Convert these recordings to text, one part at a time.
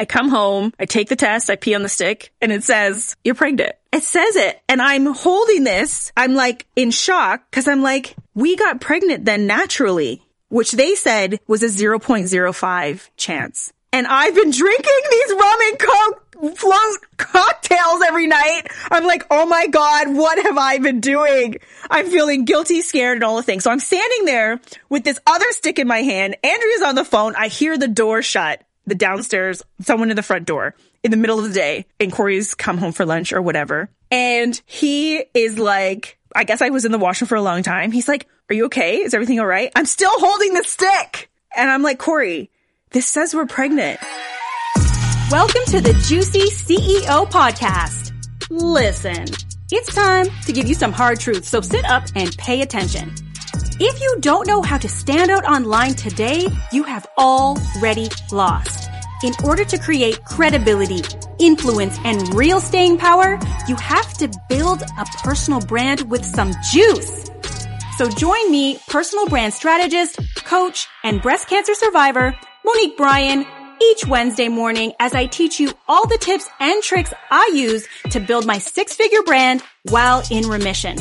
I come home, I take the test, I pee on the stick, and it says, you're pregnant. It says it. And I'm holding this. I'm like in shock because I'm like, we got pregnant then naturally, which they said was a 0.05 chance. And I've been drinking these rum and coke float cocktails every night. I'm like, oh my God, what have I been doing? I'm feeling guilty, scared, and all the things. So I'm standing there with this other stick in my hand. Andrea's on the phone. I hear the door shut, the downstairs, someone in the front door in the middle of the day and Corey's come home for lunch or whatever. And he is like, I guess I was in the washroom for a long time. He's like, are you okay? Is everything all right? I'm still holding the stick. And I'm like, Corey, this says we're pregnant. Welcome to the Juicy CEO podcast. Listen, it's time to give you some hard truths, so sit up and pay attention. If you don't know how to stand out online today, you have already lost. In order to create credibility, influence, and real staying power, you have to build a personal brand with some juice. So join me, personal brand strategist, coach, and breast cancer survivor, Monique Bryan, each Wednesday morning as I teach you all the tips and tricks I use to build my six figure brand while in remission.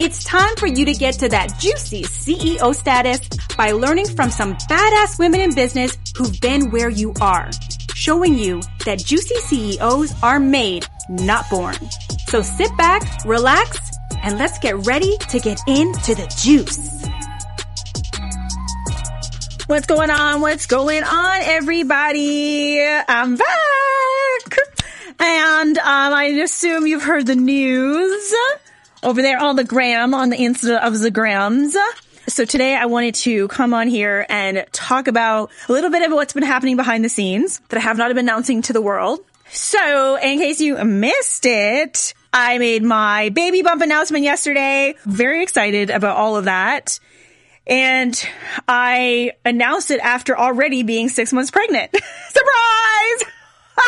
It's time for you to get to that juicy CEO status by learning from some badass women in business who've been where you are, showing you that juicy CEOs are made, not born. So sit back, relax, and let's get ready to get into the juice. What's going on? What's going on, everybody? I'm back. And um, I assume you've heard the news over there on the gram, on the Insta of the grams. So today I wanted to come on here and talk about a little bit of what's been happening behind the scenes that I have not been announcing to the world. So in case you missed it, I made my baby bump announcement yesterday. Very excited about all of that. And I announced it after already being six months pregnant. Surprise!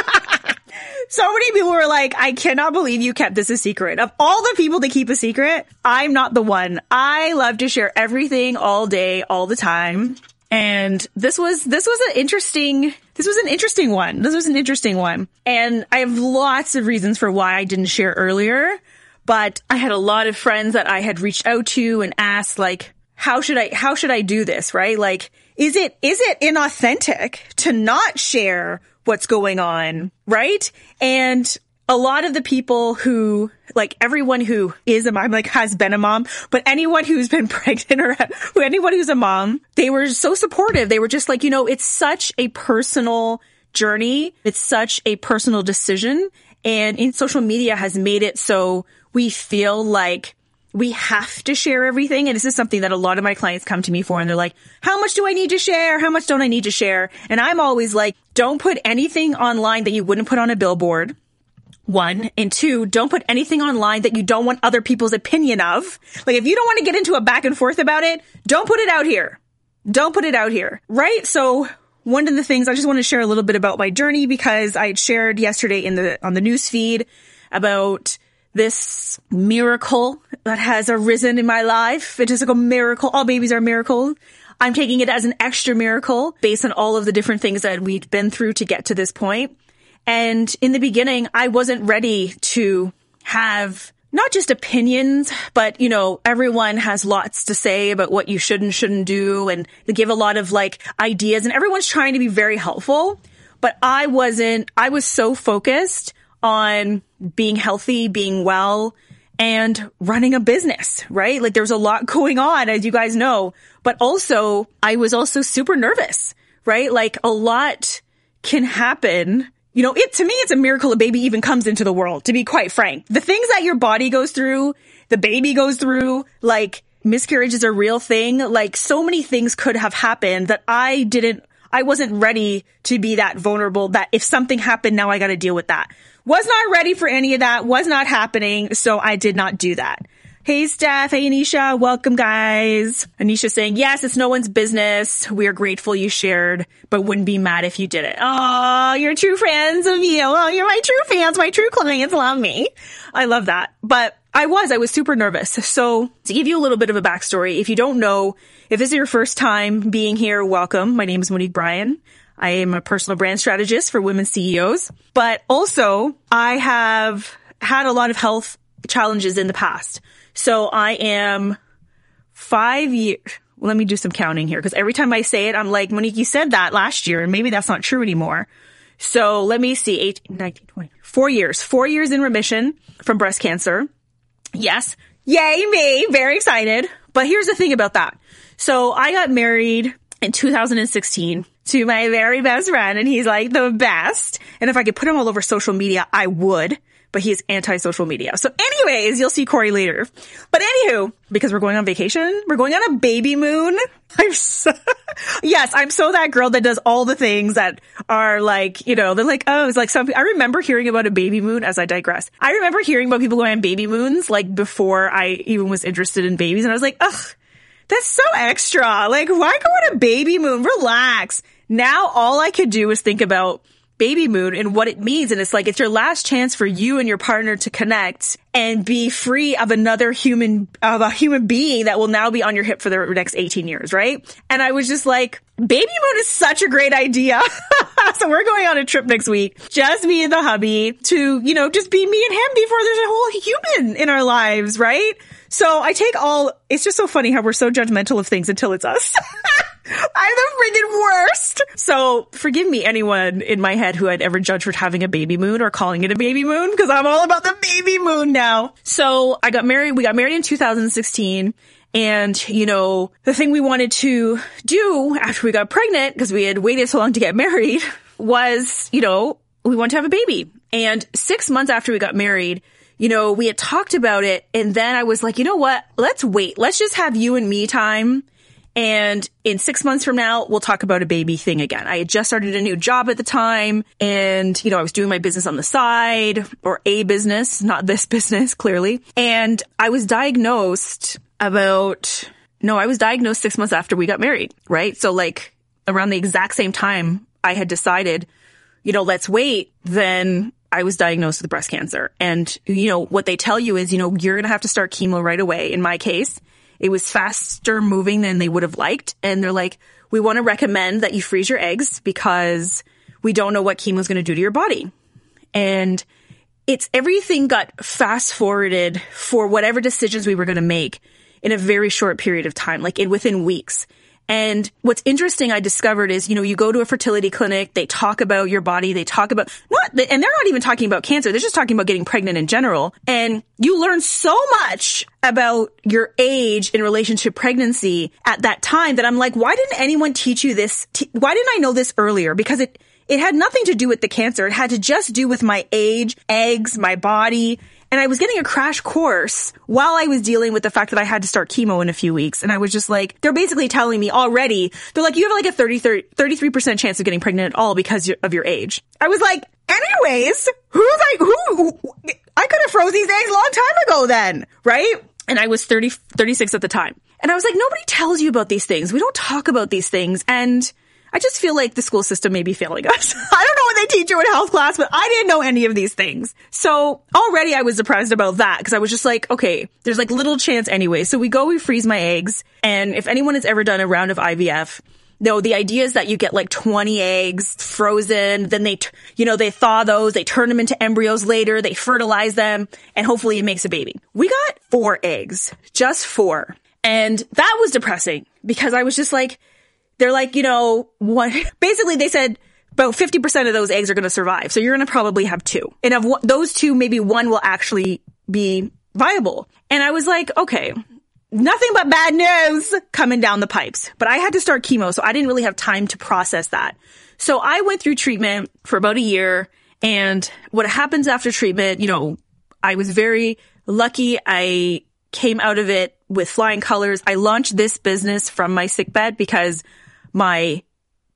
so many people were like, I cannot believe you kept this a secret. Of all the people to keep a secret, I'm not the one. I love to share everything all day, all the time. And this was, this was an interesting, this was an interesting one. This was an interesting one. And I have lots of reasons for why I didn't share earlier, but I had a lot of friends that I had reached out to and asked like, how should I, how should I do this? Right? Like, is it, is it inauthentic to not share what's going on? Right? And a lot of the people who, like everyone who is a mom, like has been a mom, but anyone who's been pregnant or anyone who's a mom, they were so supportive. They were just like, you know, it's such a personal journey. It's such a personal decision. And in social media has made it so we feel like we have to share everything. And this is something that a lot of my clients come to me for and they're like, how much do I need to share? How much don't I need to share? And I'm always like, don't put anything online that you wouldn't put on a billboard. One and two, don't put anything online that you don't want other people's opinion of. Like if you don't want to get into a back and forth about it, don't put it out here. Don't put it out here. Right? So one of the things I just want to share a little bit about my journey because I shared yesterday in the on the news feed about this miracle that has arisen in my life. It is like a miracle. All babies are miracles. I'm taking it as an extra miracle based on all of the different things that we've been through to get to this point. And in the beginning, I wasn't ready to have not just opinions, but you know, everyone has lots to say about what you should and shouldn't do. And they give a lot of like ideas and everyone's trying to be very helpful. But I wasn't, I was so focused on being healthy, being well, and running a business, right? Like there's a lot going on, as you guys know, but also I was also super nervous, right? Like a lot can happen. You know, it, to me, it's a miracle a baby even comes into the world, to be quite frank. The things that your body goes through, the baby goes through, like miscarriage is a real thing. Like so many things could have happened that I didn't, I wasn't ready to be that vulnerable that if something happened, now I got to deal with that. Was not ready for any of that. Was not happening. So I did not do that. Hey Steph. Hey Anisha. Welcome guys. Anisha saying, yes, it's no one's business. We are grateful you shared, but wouldn't be mad if you did it. Oh, you're true fans of you. Oh, you're my true fans. My true clients love me. I love that. But I was, I was super nervous. So to give you a little bit of a backstory, if you don't know, if this is your first time being here, welcome. My name is Monique Bryan. I am a personal brand strategist for women CEOs, but also I have had a lot of health challenges in the past. So I am five years. Let me do some counting here because every time I say it, I'm like, Monique, you said that last year and maybe that's not true anymore. So let me see, 18, 19, 20, four years, four years in remission from breast cancer. Yes. Yay, me. Very excited. But here's the thing about that. So I got married in 2016 to my very best friend and he's like the best. And if I could put him all over social media, I would but he's anti-social media. So anyways, you'll see Corey later. But anywho, because we're going on vacation, we're going on a baby moon. I'm so, yes, I'm so that girl that does all the things that are like, you know, they're like, oh, it's like some, I remember hearing about a baby moon as I digress. I remember hearing about people going on baby moons like before I even was interested in babies. And I was like, ugh, that's so extra. Like, why go on a baby moon? Relax. Now all I could do is think about baby moon and what it means. And it's like, it's your last chance for you and your partner to connect and be free of another human, of a human being that will now be on your hip for the next 18 years, right? And I was just like, baby moon is such a great idea. so we're going on a trip next week, just me and the hubby to, you know, just be me and him before there's a whole human in our lives, right? So I take all, it's just so funny how we're so judgmental of things until it's us. I'm the freaking worst. So forgive me, anyone in my head who I'd ever judged for having a baby moon or calling it a baby moon, because I'm all about the baby moon now. So I got married, we got married in 2016. And, you know, the thing we wanted to do after we got pregnant, because we had waited so long to get married, was, you know, we wanted to have a baby. And six months after we got married, you know, we had talked about it. And then I was like, you know what? Let's wait. Let's just have you and me time and in six months from now, we'll talk about a baby thing again. I had just started a new job at the time and, you know, I was doing my business on the side or a business, not this business, clearly. And I was diagnosed about, no, I was diagnosed six months after we got married, right? So like around the exact same time I had decided, you know, let's wait, then I was diagnosed with breast cancer. And, you know, what they tell you is, you know, you're going to have to start chemo right away. In my case, it was faster moving than they would have liked. And they're like, we want to recommend that you freeze your eggs because we don't know what chemo is going to do to your body. And it's everything got fast forwarded for whatever decisions we were going to make in a very short period of time, like in within weeks. And what's interesting I discovered is, you know, you go to a fertility clinic, they talk about your body, they talk about not, and they're not even talking about cancer. They're just talking about getting pregnant in general. And you learn so much about your age in relation to pregnancy at that time that I'm like, why didn't anyone teach you this? Why didn't I know this earlier? Because it, it had nothing to do with the cancer. It had to just do with my age, eggs, my body, and I was getting a crash course while I was dealing with the fact that I had to start chemo in a few weeks. And I was just like, they're basically telling me already, they're like, you have like a 30, 30 33% chance of getting pregnant at all because of your age. I was like, anyways, who's like, who, who I could have froze these eggs a long time ago then, right? And I was 30, 36 at the time. And I was like, nobody tells you about these things. We don't talk about these things. And I just feel like the school system may be failing us. I don't know what they teach you in health class, but I didn't know any of these things. So already I was surprised about that because I was just like, okay, there's like little chance anyway. So we go, we freeze my eggs. And if anyone has ever done a round of IVF, no, the idea is that you get like 20 eggs frozen, then they, you know, they thaw those, they turn them into embryos later, they fertilize them, and hopefully it makes a baby. We got four eggs, just four. And that was depressing because I was just like, they're like, you know, one, basically they said about 50% of those eggs are going to survive. So you're going to probably have two. And of those two, maybe one will actually be viable. And I was like, okay, nothing but bad news coming down the pipes. But I had to start chemo, so I didn't really have time to process that. So I went through treatment for about a year. And what happens after treatment, you know, I was very lucky. I came out of it with flying colors. I launched this business from my sickbed because my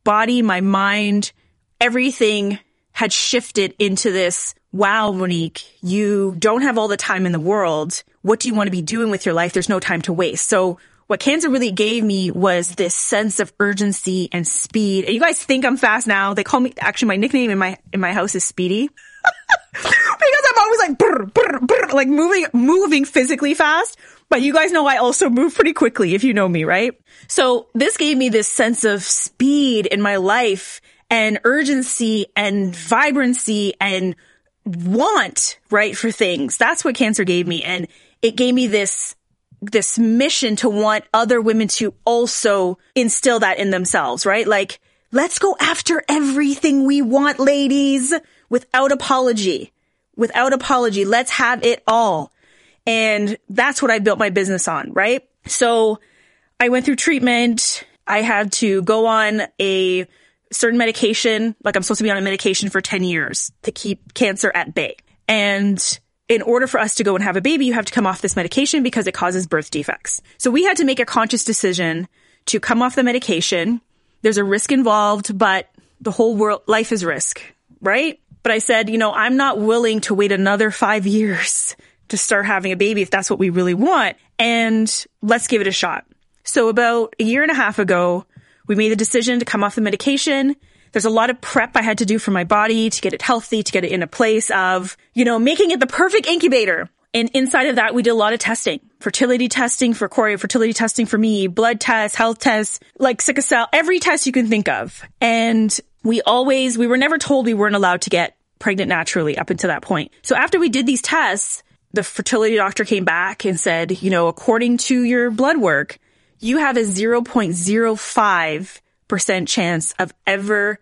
body, my mind, everything had shifted into this. Wow, Monique, you don't have all the time in the world. What do you want to be doing with your life? There's no time to waste. So what cancer really gave me was this sense of urgency and speed. And you guys think I'm fast now. They call me, actually my nickname in my, in my house is Speedy. because I'm always like, brr, brr, brr, like moving, moving physically fast. But you guys know I also move pretty quickly if you know me, right? So this gave me this sense of speed in my life and urgency and vibrancy and want, right, for things. That's what cancer gave me. And it gave me this, this mission to want other women to also instill that in themselves, right? Like, let's go after everything we want, ladies, without apology. Without apology. Let's have it all. And that's what I built my business on, right? So I went through treatment. I had to go on a certain medication, like I'm supposed to be on a medication for 10 years to keep cancer at bay. And in order for us to go and have a baby, you have to come off this medication because it causes birth defects. So we had to make a conscious decision to come off the medication. There's a risk involved, but the whole world, life is risk, right? But I said, you know, I'm not willing to wait another five years to start having a baby if that's what we really want. And let's give it a shot. So about a year and a half ago, we made the decision to come off the medication. There's a lot of prep I had to do for my body to get it healthy, to get it in a place of, you know, making it the perfect incubator. And inside of that, we did a lot of testing, fertility testing for Corey, fertility testing for me, blood tests, health tests, like sickle cell, every test you can think of. And we always, we were never told we weren't allowed to get pregnant naturally up until that point. So after we did these tests, the fertility doctor came back and said, you know, according to your blood work, you have a 0.05% chance of ever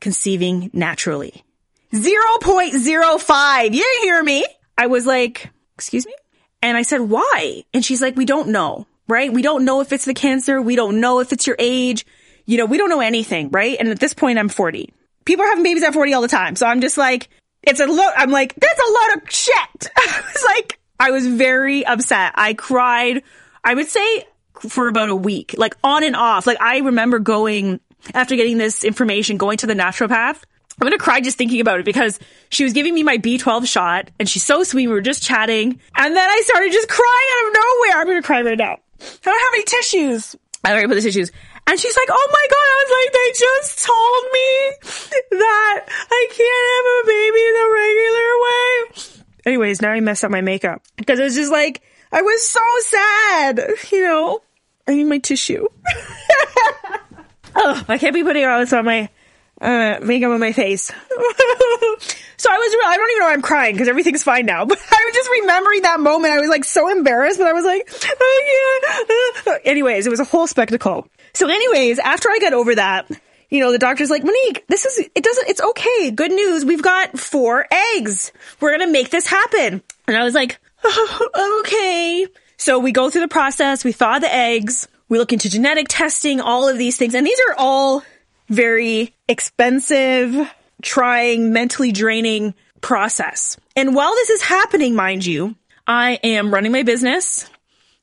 conceiving naturally. 0.05. You hear me. I was like, excuse me? And I said, why? And she's like, we don't know, right? We don't know if it's the cancer. We don't know if it's your age. You know, we don't know anything, right? And at this point, I'm 40. People are having babies at 40 all the time. So I'm just like, it's a lot. I'm like, that's a lot of shit. I was like, I was very upset. I cried. I would say for about a week, like on and off. Like I remember going after getting this information, going to the naturopath. I'm gonna cry just thinking about it because she was giving me my B12 shot and she's so sweet. We were just chatting and then I started just crying out of nowhere. I'm gonna cry right now. I don't have any tissues. I don't put the tissues. And she's like, oh my God. I was like, they just told me that I can't have a baby the regular way. Anyways, now I messed up my makeup because it was just like, I was so sad, you know. I need my tissue. oh, I can't be putting all this on my uh, makeup on my face. so I was, real. I don't even know why I'm crying because everything's fine now. But I was just remembering that moment. I was like so embarrassed, but I was like, oh, yeah. anyways, it was a whole spectacle. So anyways, after I got over that, you know, the doctor's like, Monique, this is, it doesn't, it's okay. Good news. We've got four eggs. We're going to make this happen. And I was like, oh, okay. So we go through the process. We thaw the eggs. We look into genetic testing, all of these things. And these are all very expensive, trying, mentally draining process. And while this is happening, mind you, I am running my business,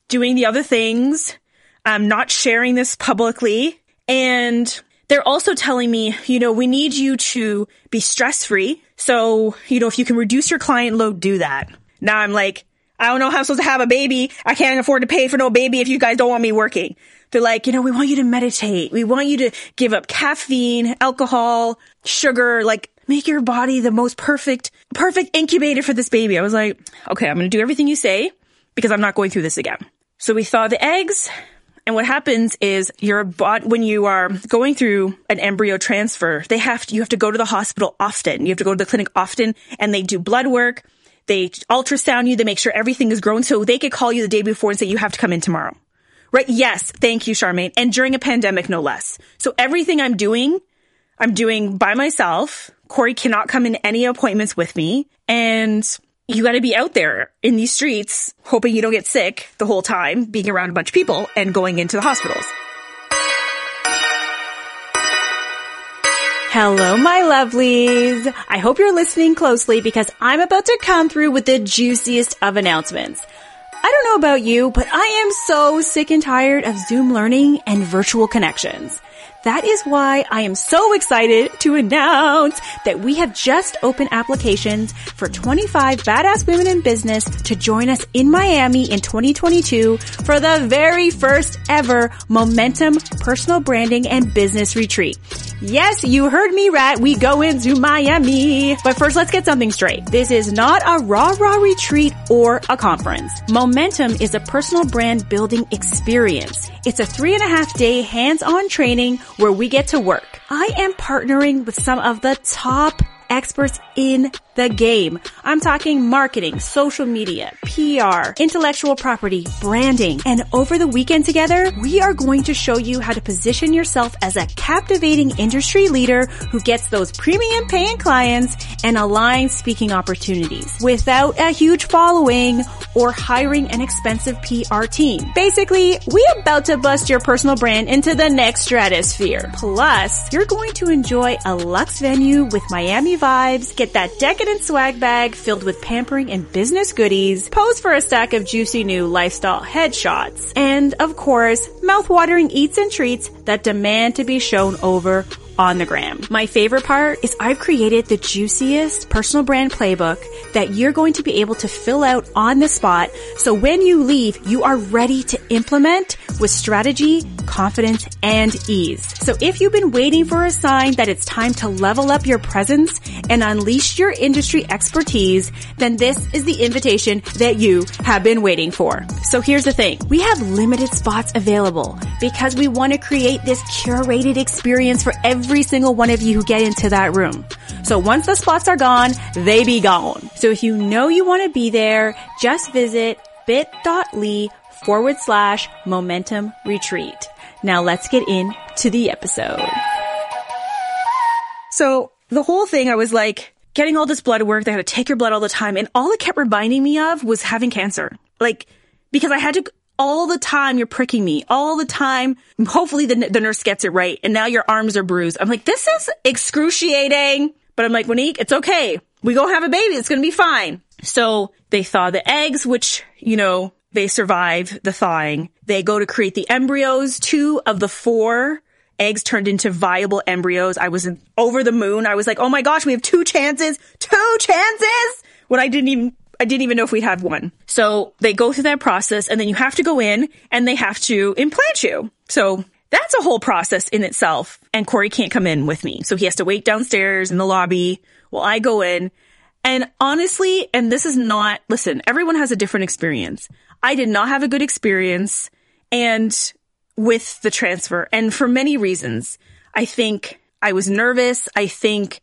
doing the other things. I'm not sharing this publicly. And they're also telling me, you know, we need you to be stress free. So, you know, if you can reduce your client load, do that. Now I'm like, I don't know how I'm supposed to have a baby. I can't afford to pay for no baby if you guys don't want me working. They're like, you know, we want you to meditate. We want you to give up caffeine, alcohol, sugar, like make your body the most perfect, perfect incubator for this baby. I was like, okay, I'm going to do everything you say because I'm not going through this again. So we thaw the eggs. And what happens is your body, when you are going through an embryo transfer, they have to, you have to go to the hospital often. You have to go to the clinic often and they do blood work. They ultrasound you. They make sure everything is grown. So they could call you the day before and say, you have to come in tomorrow. Right? Yes. Thank you, Charmaine. And during a pandemic, no less. So everything I'm doing, I'm doing by myself. Corey cannot come in any appointments with me. And you got to be out there in these streets, hoping you don't get sick the whole time, being around a bunch of people and going into the hospitals. Hello, my lovelies. I hope you're listening closely because I'm about to come through with the juiciest of announcements. I don't know about you, but I am so sick and tired of Zoom learning and virtual connections. That is why I am so excited to announce that we have just opened applications for 25 badass women in business to join us in Miami in 2022 for the very first ever Momentum Personal Branding and Business Retreat. Yes, you heard me right. We go into Miami. But first, let's get something straight. This is not a rah rah retreat or a conference. Momentum is a personal brand building experience. It's a three and a half day hands-on training where we get to work. I am partnering with some of the top experts in the game. I'm talking marketing, social media, PR, intellectual property, branding. And over the weekend together, we are going to show you how to position yourself as a captivating industry leader who gets those premium paying clients and aligned speaking opportunities without a huge following or hiring an expensive PR team. Basically, we about to bust your personal brand into the next stratosphere. Plus, you're going to enjoy a luxe venue with Miami vibes, get that decadent swag bag filled with pampering and business goodies, pose for a stack of juicy new lifestyle headshots, and of course, mouthwatering eats and treats that demand to be shown over on the gram. My favorite part is I've created the juiciest personal brand playbook that you're going to be able to fill out on the spot. So when you leave, you are ready to implement with strategy, confidence, and ease. So if you've been waiting for a sign that it's time to level up your presence and unleash your industry expertise, then this is the invitation that you have been waiting for. So here's the thing. We have limited spots available because we want to create this curated experience for every single one of you who get into that room. So once the spots are gone, they be gone. So if you know you want to be there, just visit bit.ly forward slash momentum retreat. Now let's get into the episode. So the whole thing, I was like getting all this blood work. They had to take your blood all the time. And all it kept reminding me of was having cancer. Like, because I had to, all the time you're pricking me, all the time. Hopefully the, the nurse gets it right. And now your arms are bruised. I'm like, this is excruciating. But I'm like, Monique, it's okay. We go have a baby. It's to be fine. So they thaw the eggs, which, you know, they survive the thawing. They go to create the embryos. Two of the four eggs turned into viable embryos. I was over the moon. I was like, oh my gosh, we have two chances, two chances. When I didn't even, I didn't even know if we'd have one. So they go through that process and then you have to go in and they have to implant you. So that's a whole process in itself. And Corey can't come in with me. So he has to wait downstairs in the lobby while I go in. And honestly, and this is not, listen, everyone has a different experience. I did not have a good experience and with the transfer and for many reasons. I think I was nervous. I think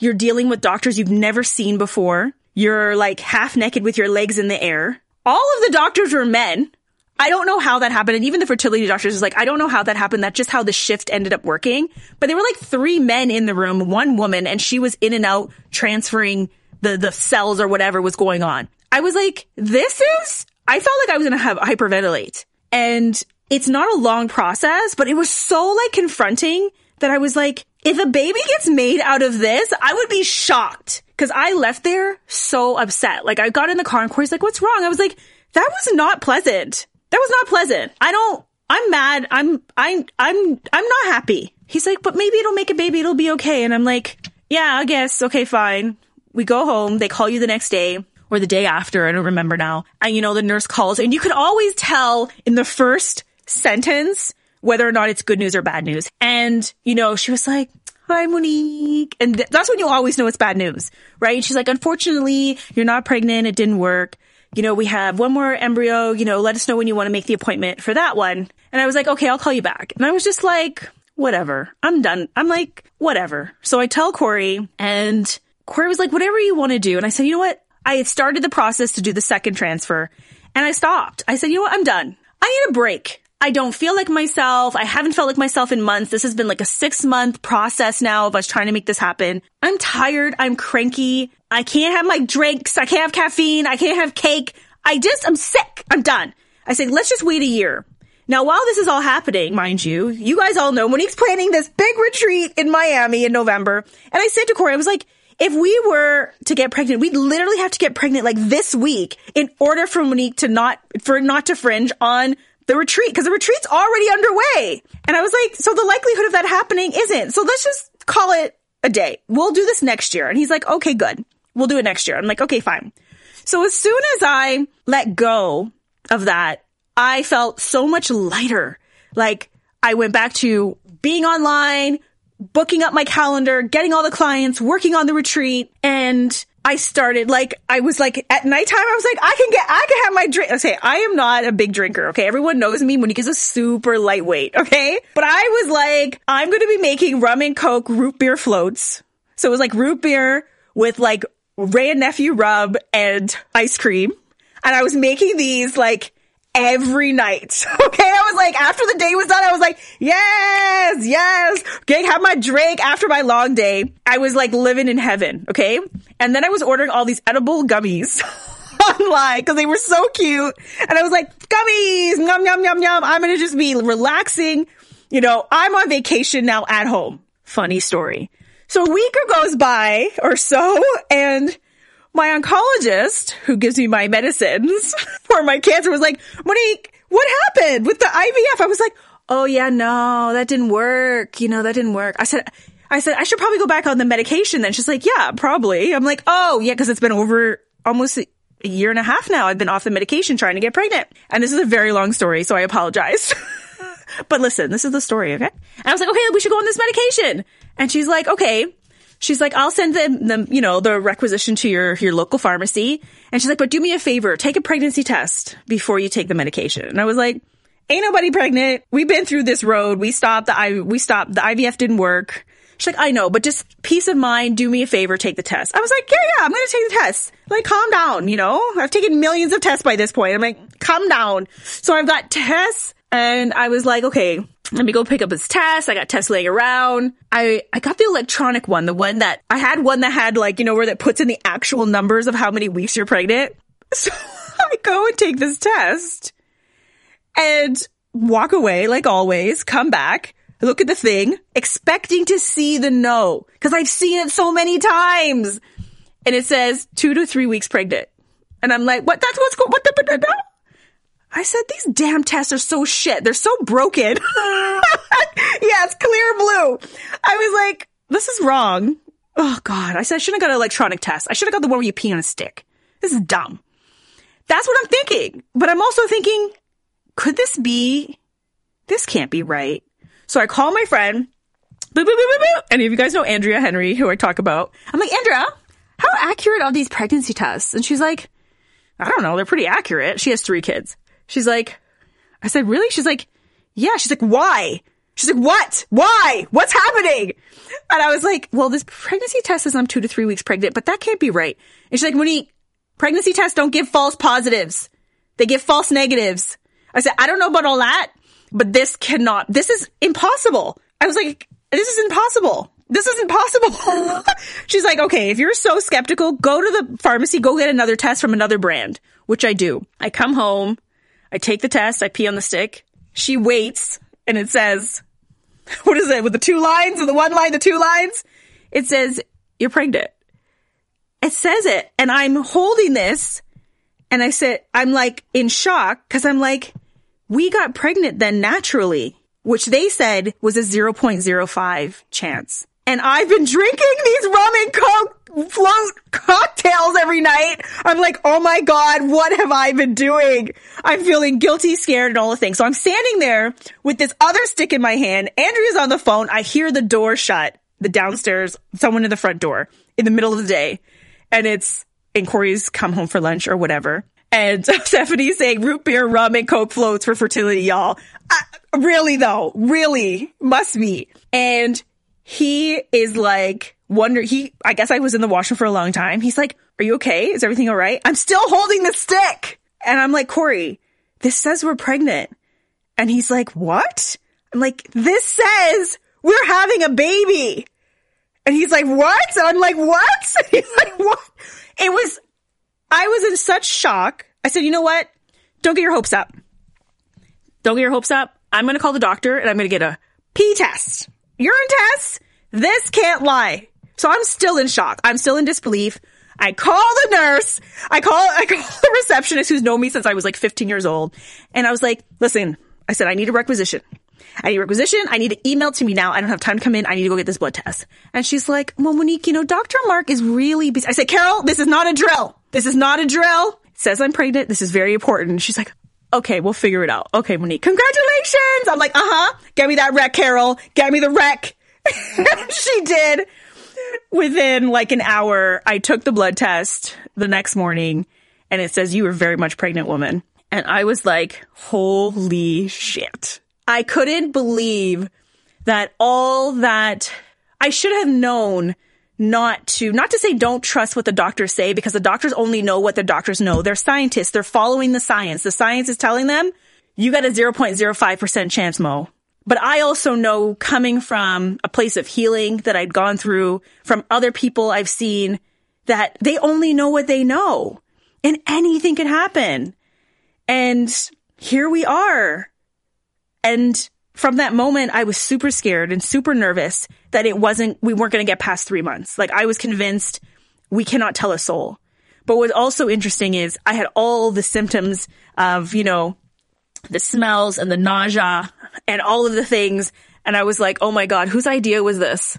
you're dealing with doctors you've never seen before. You're like half naked with your legs in the air. All of the doctors were men. I don't know how that happened. And even the fertility doctors was like, I don't know how that happened. That's just how the shift ended up working. But there were like three men in the room, one woman, and she was in and out transferring the, the cells or whatever was going on. I was like, this is, I felt like I was going to have hyperventilate and it's not a long process, but it was so like confronting that I was like, if a baby gets made out of this, I would be shocked. Cause I left there so upset. Like I got in the car and Corey's like, what's wrong? I was like, that was not pleasant. That was not pleasant. I don't, I'm mad. I'm, I'm, I'm, I'm not happy. He's like, but maybe it'll make a baby. It'll be okay. And I'm like, yeah, I guess. Okay, fine. We go home. They call you the next day or the day after. I don't remember now. And you know, the nurse calls and you can always tell in the first sentence whether or not it's good news or bad news. And, you know, she was like, hi, Monique. And th- that's when you always know it's bad news, right? And she's like, unfortunately, you're not pregnant. It didn't work. You know, we have one more embryo. You know, let us know when you want to make the appointment for that one. And I was like, okay, I'll call you back. And I was just like, whatever. I'm done. I'm like, whatever. So I tell Corey and Corey was like, whatever you want to do. And I said, you know what? I started the process to do the second transfer and I stopped. I said, you know what? I'm done. I need a break. I don't feel like myself. I haven't felt like myself in months. This has been like a six month process now of us trying to make this happen. I'm tired. I'm cranky. I can't have my drinks. I can't have caffeine. I can't have cake. I just, I'm sick. I'm done. I said, let's just wait a year. Now, while this is all happening, mind you, you guys all know Monique's planning this big retreat in Miami in November. And I said to Corey, I was like, if we were to get pregnant, we'd literally have to get pregnant like this week in order for Monique to not, for not to fringe on the retreat because the retreat's already underway. And I was like, so the likelihood of that happening isn't. So let's just call it a day. We'll do this next year. And he's like, okay, good. We'll do it next year. I'm like, okay, fine. So as soon as I let go of that, I felt so much lighter. Like I went back to being online, booking up my calendar, getting all the clients, working on the retreat. And I started like, I was like, at nighttime, I was like, I can get, I can have my drink. Okay. I am not a big drinker. Okay. Everyone knows me. Monique is a super lightweight. Okay. But I was like, I'm going to be making rum and coke root beer floats. So it was like root beer with like Wray and Nephew rub and ice cream. And I was making these like every night. Okay. I was like, after the day was done, I was like, yes, yes. Okay. Have my drink after my long day. I was like living in heaven. Okay. And then I was ordering all these edible gummies. online because they were so cute. And I was like, gummies, yum, yum, yum, yum. I'm going to just be relaxing. You know, I'm on vacation now at home. Funny story. So a week goes by or so and my oncologist who gives me my medicines for my cancer was like, Monique, what happened with the IVF? I was like, oh yeah, no, that didn't work. You know, that didn't work. I said, I said, I should probably go back on the medication then. She's like, yeah, probably. I'm like, oh yeah, cause it's been over almost a year and a half now. I've been off the medication trying to get pregnant. And this is a very long story, so I apologize. but listen, this is the story, okay? And I was like, okay, we should go on this medication. And she's like, okay, she's like, I'll send the, the, you know, the requisition to your, your local pharmacy. And she's like, but do me a favor, take a pregnancy test before you take the medication. And I was like, ain't nobody pregnant. We've been through this road. We stopped the I, we stopped. The IVF didn't work. She's like, I know, but just peace of mind, do me a favor, take the test. I was like, yeah, yeah, I'm to take the test. Like, calm down, you know? I've taken millions of tests by this point. I'm like, calm down. So I've got tests and I was like, okay, let me go pick up his test. I got tests laying around. I, I got the electronic one, the one that I had one that had like, you know, where that puts in the actual numbers of how many weeks you're pregnant. So I go and take this test and walk away like always, come back, look at the thing, expecting to see the no, cause I've seen it so many times. And it says two to three weeks pregnant. And I'm like, what? That's what's going, what the, I said, these damn tests are so shit. They're so broken. yeah, it's Clearblue. I was like, this is wrong. Oh God. I said, I shouldn't have got an electronic test. I should have got the one where you pee on a stick. This is dumb. That's what I'm thinking. But I'm also thinking, could this be, this can't be right. So I call my friend. Boop, boop, boop, boop, Any of you guys know Andrea Henry, who I talk about? I'm like, Andrea, how accurate are these pregnancy tests? And she's like, I don't know. They're pretty accurate. She has three kids. She's like, I said, really? She's like, yeah. She's like, why? She's like, what? Why? What's happening? And I was like, well, this pregnancy test says I'm two to three weeks pregnant, but that can't be right. And she's like, Monique, pregnancy tests don't give false positives. They give false negatives. I said, I don't know about all that, but this cannot, this is impossible. I was like, this is impossible. This is impossible. She's like, okay, if you're so skeptical, go to the pharmacy, go get another test from another brand, which I do. I come home. I take the test, I pee on the stick. She waits and it says, what is it with the two lines and the one line, the two lines? It says, you're pregnant. It says it and I'm holding this and I said, I'm like in shock because I'm like, we got pregnant then naturally, which they said was a 0.05 chance. And I've been drinking these rum and coke float night. I'm like, oh my God, what have I been doing? I'm feeling guilty, scared, and all the things. So I'm standing there with this other stick in my hand. Andrea's on the phone. I hear the door shut, the downstairs, someone in the front door in the middle of the day. And it's, Corey's come home for lunch or whatever. And Stephanie's saying root beer, rum, and coke floats for fertility, y'all. Uh, really though, really must be. And he is like, wonder, he, I guess I was in the washroom for a long time. He's like, are you okay? Is everything all right? I'm still holding the stick. And I'm like, Corey, this says we're pregnant. And he's like, what? I'm like, this says we're having a baby. And he's like, what? And I'm like, what? he's like, what? It was, I was in such shock. I said, you know what? Don't get your hopes up. Don't get your hopes up. I'm going to call the doctor and I'm going to get a pee test urine test. this can't lie. So I'm still in shock. I'm still in disbelief. I call the nurse. I call, I call the receptionist who's known me since I was like 15 years old. And I was like, listen, I said, I need a requisition. I need a requisition. I need an email to me now. I don't have time to come in. I need to go get this blood test. And she's like, well, Monique, you know, Dr. Mark is really busy. I said, Carol, this is not a drill. This is not a drill. It says I'm pregnant. This is very important. She's like, okay, we'll figure it out. Okay, Monique, congratulations. I'm like, uh huh. Get me that rec, Carol. Get me the rec. she did. Within like an hour, I took the blood test the next morning and it says you were very much pregnant woman. And I was like, holy shit. I couldn't believe that all that I should have known not to, not to say don't trust what the doctors say because the doctors only know what the doctors know. They're scientists. They're following the science. The science is telling them you got a 0.05% chance, Mo. But I also know coming from a place of healing that I'd gone through from other people I've seen that they only know what they know and anything can happen. And here we are. And from that moment, I was super scared and super nervous that it wasn't, we weren't going to get past three months. Like I was convinced we cannot tell a soul. But what's also interesting is I had all the symptoms of, you know, the smells and the nausea and all of the things. And I was like, oh my God, whose idea was this?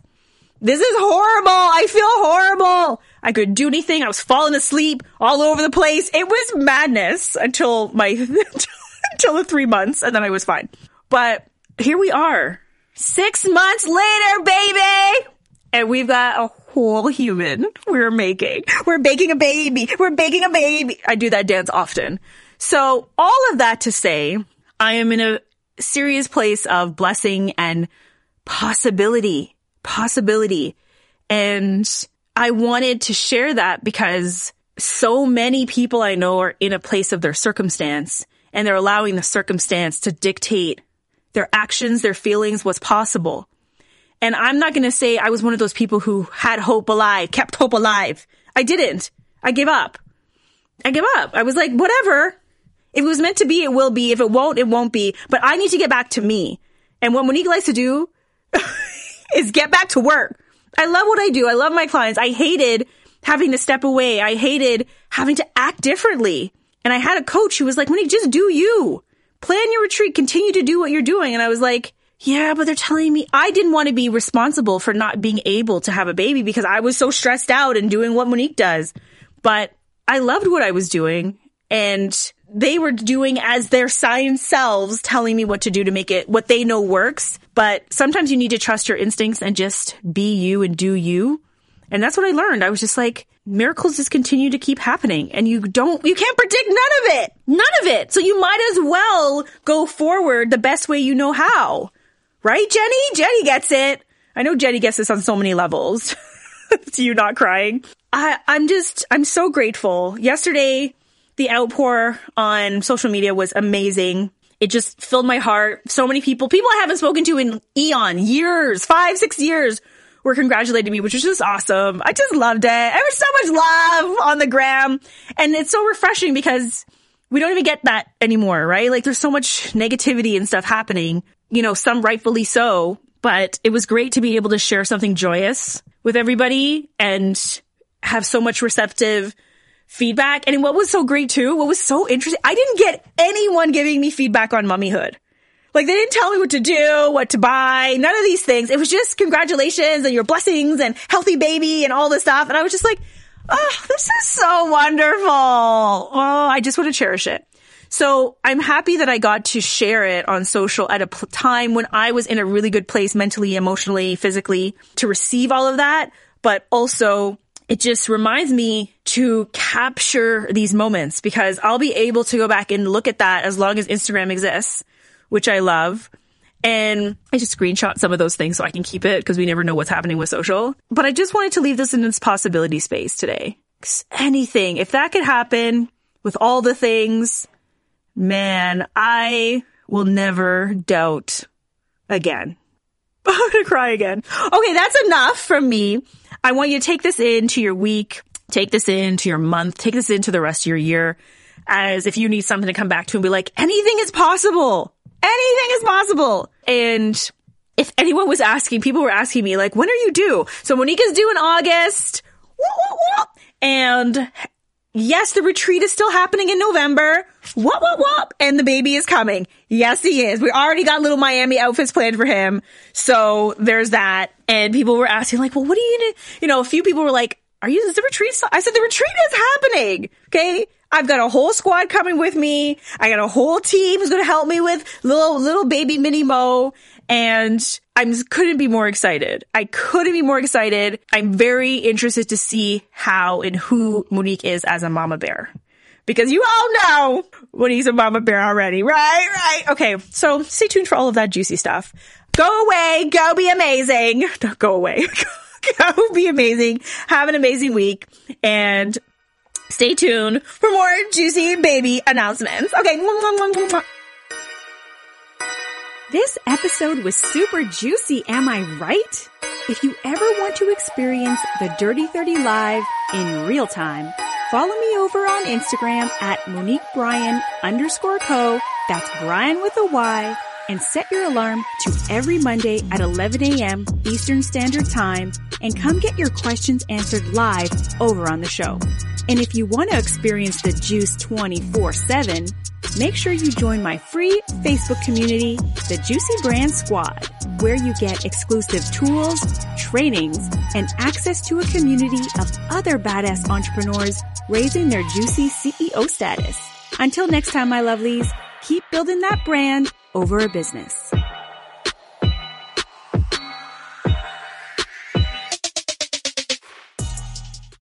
This is horrible. I feel horrible. I couldn't do anything. I was falling asleep all over the place. It was madness until my, until the three months and then I was fine. But here we are. Six months later, baby! And we've got a whole human we're making. We're baking a baby. We're baking a baby. I do that dance often. So all of that to say, I am in a serious place of blessing and possibility, possibility. And I wanted to share that because so many people I know are in a place of their circumstance and they're allowing the circumstance to dictate their actions, their feelings, what's possible. And I'm not going to say I was one of those people who had hope alive, kept hope alive. I didn't. I gave up. I gave up. I was like, whatever. If it was meant to be, it will be. If it won't, it won't be. But I need to get back to me. And what Monique likes to do is get back to work. I love what I do. I love my clients. I hated having to step away. I hated having to act differently. And I had a coach who was like, Monique, just do you plan your retreat, continue to do what you're doing. And I was like, yeah, but they're telling me I didn't want to be responsible for not being able to have a baby because I was so stressed out and doing what Monique does. But I loved what I was doing and they were doing as their science selves telling me what to do to make it what they know works. But sometimes you need to trust your instincts and just be you and do you. And that's what I learned. I was just like, miracles just continue to keep happening and you don't, you can't predict none of it. None of it. So you might as well go forward the best way you know how. Right, Jenny? Jenny gets it. I know Jenny gets this on so many levels. it's you not crying. I, I'm just, I'm so grateful. Yesterday, the outpour on social media was amazing. It just filled my heart. So many people, people I haven't spoken to in eon, years, five, six years were congratulating me, which was just awesome. I just loved it. There was so much love on the gram. And it's so refreshing because we don't even get that anymore, right? Like there's so much negativity and stuff happening, you know, some rightfully so, but it was great to be able to share something joyous with everybody and have so much receptive feedback. And what was so great too, what was so interesting, I didn't get anyone giving me feedback on mummyhood. Like they didn't tell me what to do, what to buy, none of these things. It was just congratulations and your blessings and healthy baby and all this stuff. And I was just like, oh, this is so wonderful. Oh, I just want to cherish it. So I'm happy that I got to share it on social at a time when I was in a really good place mentally, emotionally, physically to receive all of that. But also it just reminds me to capture these moments because I'll be able to go back and look at that as long as Instagram exists which I love. And I just screenshot some of those things so I can keep it because we never know what's happening with social. But I just wanted to leave this in its possibility space today. Anything, if that could happen with all the things, man, I will never doubt again. I'm gonna cry again. Okay, that's enough from me. I want you to take this into your week, take this into your month, take this into the rest of your year as if you need something to come back to and be like, anything is possible. Anything is possible. And if anyone was asking, people were asking me, like, when are you due? So Monique is due in August. And yes, the retreat is still happening in November. Whoop, whoop, whoop. And the baby is coming. Yes, he is. We already got little Miami outfits planned for him. So there's that. And people were asking, like, well, what are you gonna, you know, a few people were like, are you, is the retreat? I said, the retreat is happening. Okay. I've got a whole squad coming with me. I got a whole team who's going to help me with little, little baby mini Mo. and I'm couldn't be more excited. I couldn't be more excited. I'm very interested to see how and who Monique is as a mama bear. Because you all know when he's a mama bear already, right? Right. Okay. So stay tuned for all of that juicy stuff. Go away. Go be amazing. Don't go away. go be amazing. Have an amazing week and stay tuned for more juicy baby announcements. Okay. This episode was super juicy, am I right? If you ever want to experience the Dirty 30 Live in real time, follow me over on Instagram at Monique Bryan underscore co. That's Bryan with a Y and set your alarm to every Monday at 11 a.m. Eastern Standard Time and come get your questions answered live over on the show. And if you want to experience the juice 24 7, make sure you join my free Facebook community, the Juicy Brand Squad, where you get exclusive tools, trainings, and access to a community of other badass entrepreneurs raising their juicy CEO status. Until next time, my lovelies, keep building that brand over a business.